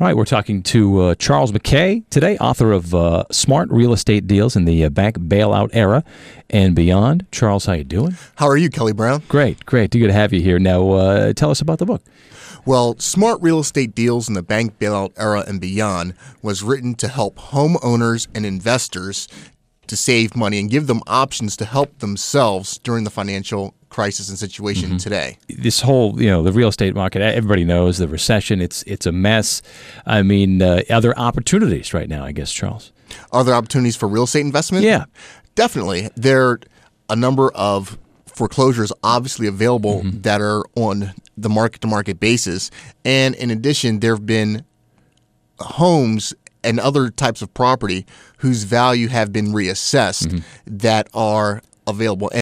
All right, we're talking to uh, Charles McKay today, author of uh, Smart Real Estate Deals in the uh, Bank Bailout Era and Beyond. Charles, how you doing? How are you, Kelly Brown? Great, great. Good to have you here. Now, uh, tell us about the book. Well, Smart Real Estate Deals in the Bank Bailout Era and Beyond was written to help homeowners and investors to save money and give them options to help themselves during the financial crisis and situation mm-hmm. today. This whole, you know, the real estate market, everybody knows the recession. It's it's a mess. I mean, uh, other opportunities right now, I guess, Charles. Are there opportunities for real estate investment? Yeah, definitely. There are a number of foreclosures obviously available mm-hmm. that are on the market to market basis, and in addition, there have been homes and other types of property whose value have been reassessed mm-hmm. that are available.